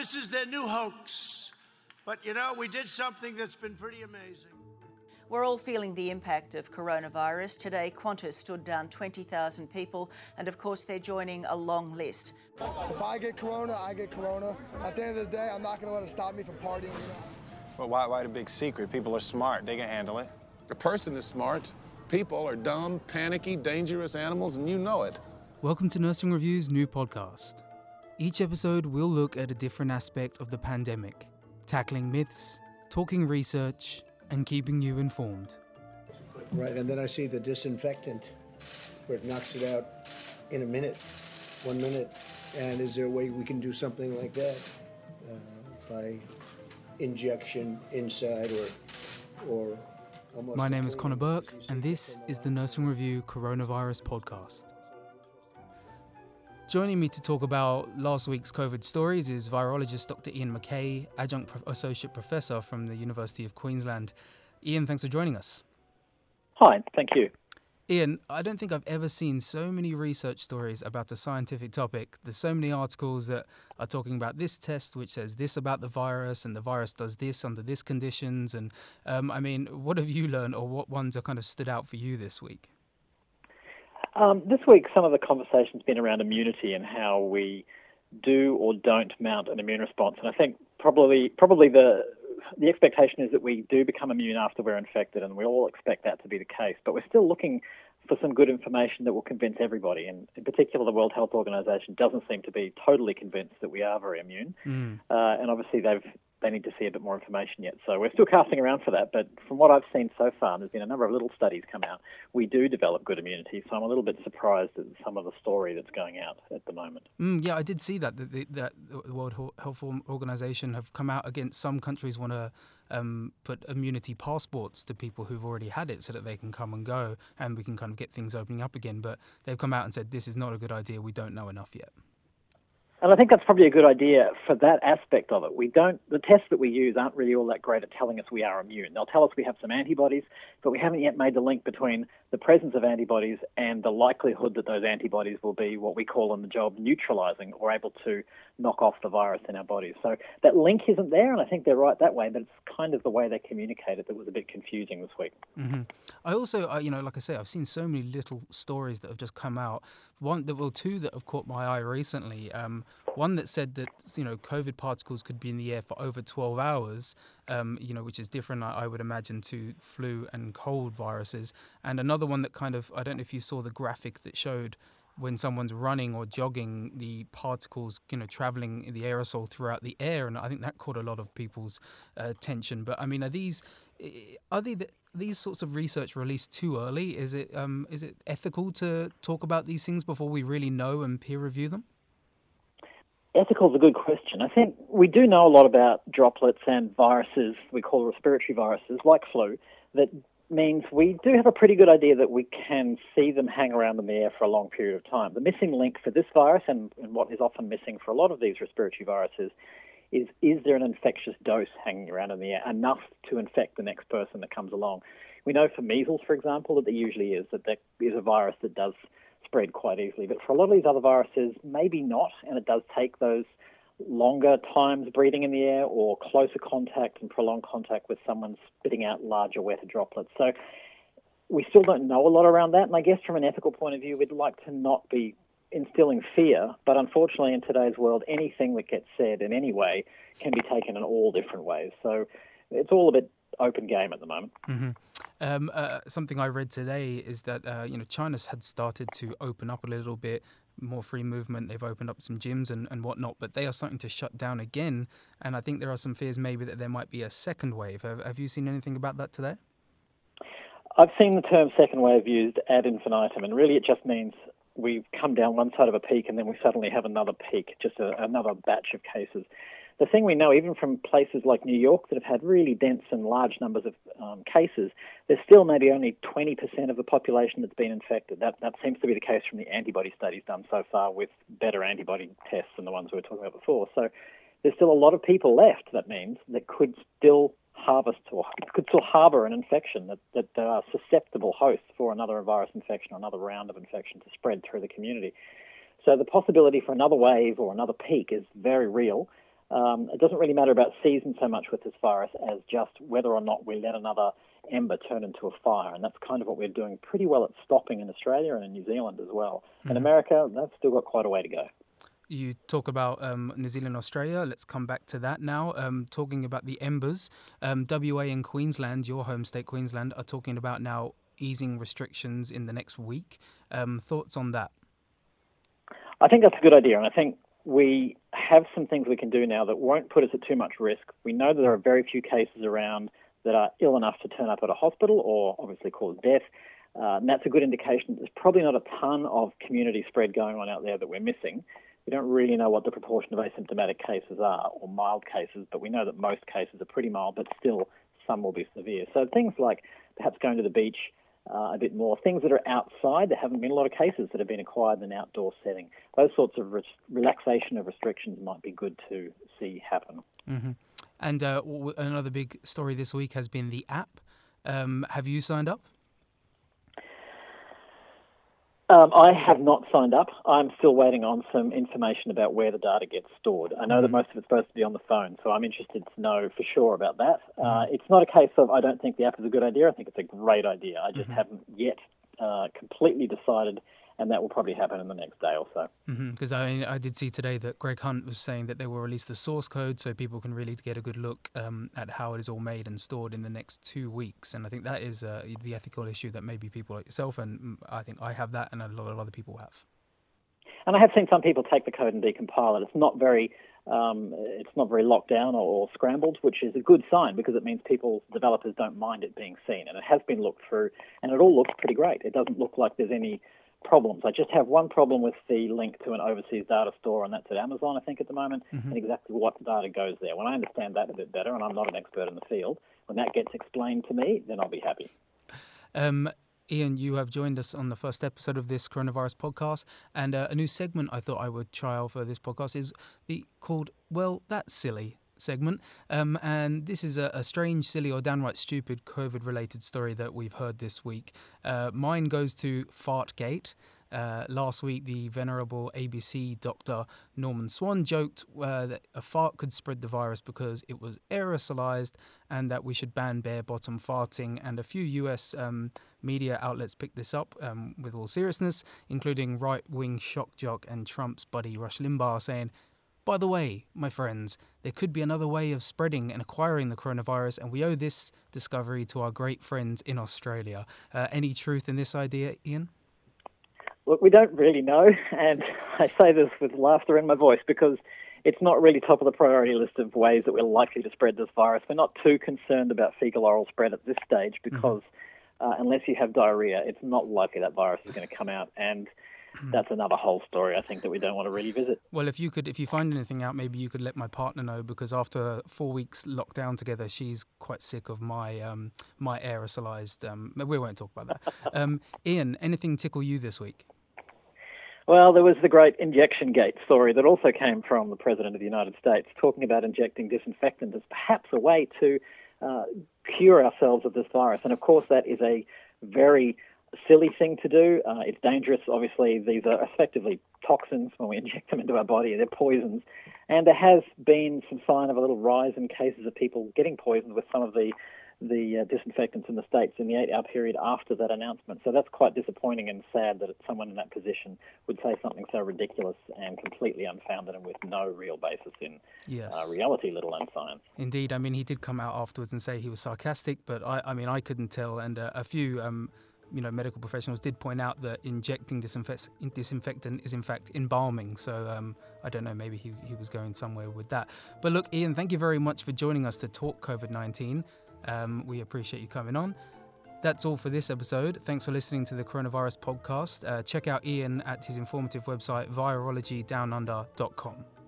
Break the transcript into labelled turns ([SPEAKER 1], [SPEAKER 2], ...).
[SPEAKER 1] this is their new hoax. But you know, we did something that's been pretty amazing.
[SPEAKER 2] We're all feeling the impact of coronavirus. Today, Qantas stood down 20,000 people, and of course, they're joining a long list.
[SPEAKER 3] If I get corona, I get corona. At the end of the day, I'm not going to let it stop me from partying. You?
[SPEAKER 4] Well, why, why the big secret? People are smart. They can handle it.
[SPEAKER 5] A person is smart. People are dumb, panicky, dangerous animals, and you know it.
[SPEAKER 6] Welcome to Nursing Review's new podcast. Each episode will look at a different aspect of the pandemic, tackling myths, talking research, and keeping you informed.
[SPEAKER 1] Right, and then I see the disinfectant where it knocks it out in a minute, one minute. And is there a way we can do something like that uh, by injection inside or or almost
[SPEAKER 6] My name is Conor Burke, and this is the Nursing Review Coronavirus Podcast. Joining me to talk about last week's COVID stories is virologist Dr. Ian Mackay, adjunct Pro- associate professor from the University of Queensland. Ian, thanks for joining us.
[SPEAKER 7] Hi, thank you.
[SPEAKER 6] Ian, I don't think I've ever seen so many research stories about a scientific topic. There's so many articles that are talking about this test, which says this about the virus, and the virus does this under this conditions. And um, I mean, what have you learned, or what ones are kind of stood out for you this week?
[SPEAKER 7] Um, this week, some of the conversation's been around immunity and how we do or don't mount an immune response. And I think probably probably the the expectation is that we do become immune after we're infected, and we all expect that to be the case. But we're still looking for some good information that will convince everybody. And in particular, the World Health Organization doesn't seem to be totally convinced that we are very immune. Uh, and obviously, they've they need to see a bit more information yet. So we're still casting around for that. But from what I've seen so far, there's been a number of little studies come out. We do develop good immunity. So I'm a little bit surprised at some of the story that's going out at the moment.
[SPEAKER 6] Mm, yeah, I did see that that the, that the World Health Organization have come out against some countries want to um, put immunity passports to people who've already had it so that they can come and go and we can kind of get things opening up again. But they've come out and said this is not a good idea. We don't know enough yet.
[SPEAKER 7] And I think that's probably a good idea for that aspect of it. We don't, the tests that we use aren't really all that great at telling us we are immune. They'll tell us we have some antibodies, but we haven't yet made the link between the presence of antibodies and the likelihood that those antibodies will be what we call in the job neutralizing or able to knock off the virus in our bodies. So that link isn't there, and I think they're right that way, but it's kind of the way they communicate it that was a bit confusing this week.
[SPEAKER 6] hmm I also, uh, you know, like I say, I've seen so many little stories that have just come out. One, there were two that have caught my eye recently. Um, one that said that you know COVID particles could be in the air for over 12 hours, um, you know, which is different, I, I would imagine, to flu and cold viruses. And another one that kind of, I don't know if you saw the graphic that showed when someone's running or jogging, the particles, you know, traveling in the aerosol throughout the air, and I think that caught a lot of people's uh, attention. But I mean, are these are they th- these sorts of research released too early? Is it um, is it ethical to talk about these things before we really know and peer review them?
[SPEAKER 7] Ethical is a good question. I think we do know a lot about droplets and viruses, we call respiratory viruses, like flu, that means we do have a pretty good idea that we can see them hang around in the air for a long period of time. The missing link for this virus, and, and what is often missing for a lot of these respiratory viruses, is is there an infectious dose hanging around in the air enough to infect the next person that comes along? We know for measles, for example, that there usually is, that there is a virus that does spread quite easily. But for a lot of these other viruses, maybe not, and it does take those longer times breathing in the air or closer contact and prolonged contact with someone spitting out larger, wetter droplets. So we still don't know a lot around that. And I guess from an ethical point of view, we'd like to not be instilling fear. But unfortunately, in today's world, anything that gets said in any way can be taken in all different ways. So it's all a bit open game at the moment.
[SPEAKER 6] hmm Um, uh, something I read today is that uh, you know China's had started to open up a little bit, more free movement. They've opened up some gyms and, and whatnot, but they are starting to shut down again. And I think there are some fears maybe that there might be a second wave. Have, have you seen anything about that today?
[SPEAKER 7] I've seen the term second wave used ad infinitum, and really it just means we've come down one side of a peak and then we suddenly have another peak, just a, another batch of cases. The thing we know, even from places like New York that have had really dense and large numbers of um, cases, there's still maybe only 20% of the population that's been infected. That, that seems to be the case from the antibody studies done so far with better antibody tests than the ones we were talking about before. So there's still a lot of people left, that means, that could still harvest or could still harbor an infection that, that are susceptible hosts for another virus infection or another round of infection to spread through the community. So the possibility for another wave or another peak is very real. Um, it doesn't really matter about season so much with this virus as just whether or not we let another ember turn into a fire. And that's kind of what we're doing pretty well at stopping in Australia and in New Zealand as well. In America, that's still got quite a way to go.
[SPEAKER 6] You talk about um, New Zealand, Australia. Let's come back to that now. Um, talking about the embers, um, WA and Queensland, your home state, Queensland, are talking about now easing restrictions in the next week. Um, thoughts on that?
[SPEAKER 7] I think that's a good idea, and I think we have some things we can do now that won't put us at too much risk. We know that there are very few cases around that are ill enough to turn up at a hospital or obviously cause death. Uh, and that's a good indication that there's probably not a ton of community spread going on out there that we're missing. We don't really know what the proportion of asymptomatic cases are or mild cases, but we know that most cases are pretty mild, but still some will be severe. So things like perhaps going to the beach uh, a bit more, things that are outside, there haven't been a lot of cases that have been acquired in an outdoor setting. Those sorts of re- relaxation of restrictions might be good to see happen.
[SPEAKER 6] Mm-hmm. And uh, another big story this week has been the app. Um, have you signed up?
[SPEAKER 7] Um, I have not signed up. I'm still waiting on some information about where the data gets stored. I know that most of it's supposed to be on the phone, so I'm interested to know for sure about that. Uh, it's not a case of I don't think the app is a good idea. I think it's a great idea. I just haven't yet uh, completely decided, and that will probably happen in the next day or so.
[SPEAKER 6] Because I mean, I did see today that Greg Hunt was saying that they will release the source code so people can really get a good look um, at how it is all made and stored in the next two weeks. And I think that is uh, the ethical issue that maybe people like yourself and mm, I think I have that, and a lot of other people have.
[SPEAKER 7] And I have seen some people take the code and decompile it. It's not very, um, it's not very locked down or, or scrambled, which is a good sign because it means people, developers, don't mind it being seen. And it has been looked through, and it all looks pretty great. It doesn't look like there's any problems. I just have one problem with the link to an overseas data store, and that's at Amazon, I think, at the moment, and exactly what data goes there. When I understand that a bit better, and I'm not an expert in the field, when that gets explained to me, then I'll be happy.
[SPEAKER 6] Um, Ian, you have joined us on the first episode of this coronavirus podcast, and uh, a new segment I thought I would try out for this podcast is the called "Well, That's Silly" segment. Um, and this is a, a strange, silly, or downright stupid COVID-related story that we've heard this week. Uh, mine goes to Fartgate. Uh, last week, the venerable ABC doctor Norman Swan joked uh, that a fart could spread the virus because it was aerosolized and that we should ban bare bottom farting. And a few US um, media outlets picked this up um, with all seriousness, including right wing shock jock and Trump's buddy Rush Limbaugh saying, by the way, my friends, there could be another way of spreading and acquiring the coronavirus, and we owe this discovery to our great friends in Australia. Uh, any truth in this idea, Ian?
[SPEAKER 7] Look, we don't really know, and I say this with laughter in my voice because it's not really top of the priority list of ways that we're likely to spread this virus. We're not too concerned about fecal oral spread at this stage because uh, unless you have diarrhea, it's not likely that virus is going to come out. And that's another whole story I think that we don't want to really visit.
[SPEAKER 6] Well, if you could, if you find anything out, maybe you could let my partner know because after four weeks lockdown together, she's quite sick of my um, my aerosolized. Um, we won't talk about that. um, Ian, anything tickle you this week?
[SPEAKER 7] Well, there was the great injection gate story that also came from the President of the United States talking about injecting disinfectant as perhaps a way to uh, cure ourselves of this virus. And of course, that is a very silly thing to do. Uh, it's dangerous. Obviously, these are effectively toxins when we inject them into our body. They're poisons. And there has been some sign of a little rise in cases of people getting poisoned with some of the the uh, disinfectants in the states in the eight-hour period after that announcement. So that's quite disappointing and sad that someone in that position would say something so ridiculous and completely unfounded and with no real basis in
[SPEAKER 6] Yes.
[SPEAKER 7] uh, reality, let alone science.
[SPEAKER 6] Indeed, I mean, he did come out afterwards and say he was sarcastic, but I, I mean, I couldn't tell. And uh, a few, um, you know, medical professionals did point out that injecting disinfect- disinfectant is in fact embalming. So um, I don't know, maybe he, he was going somewhere with that. But look, Ian, thank you very much for joining us to talk COVID 19. Um, we appreciate you coming on. That's all for this episode. Thanks for listening to the Coronavirus Podcast. Uh, check out Ian at his informative website, virologydownunder.com.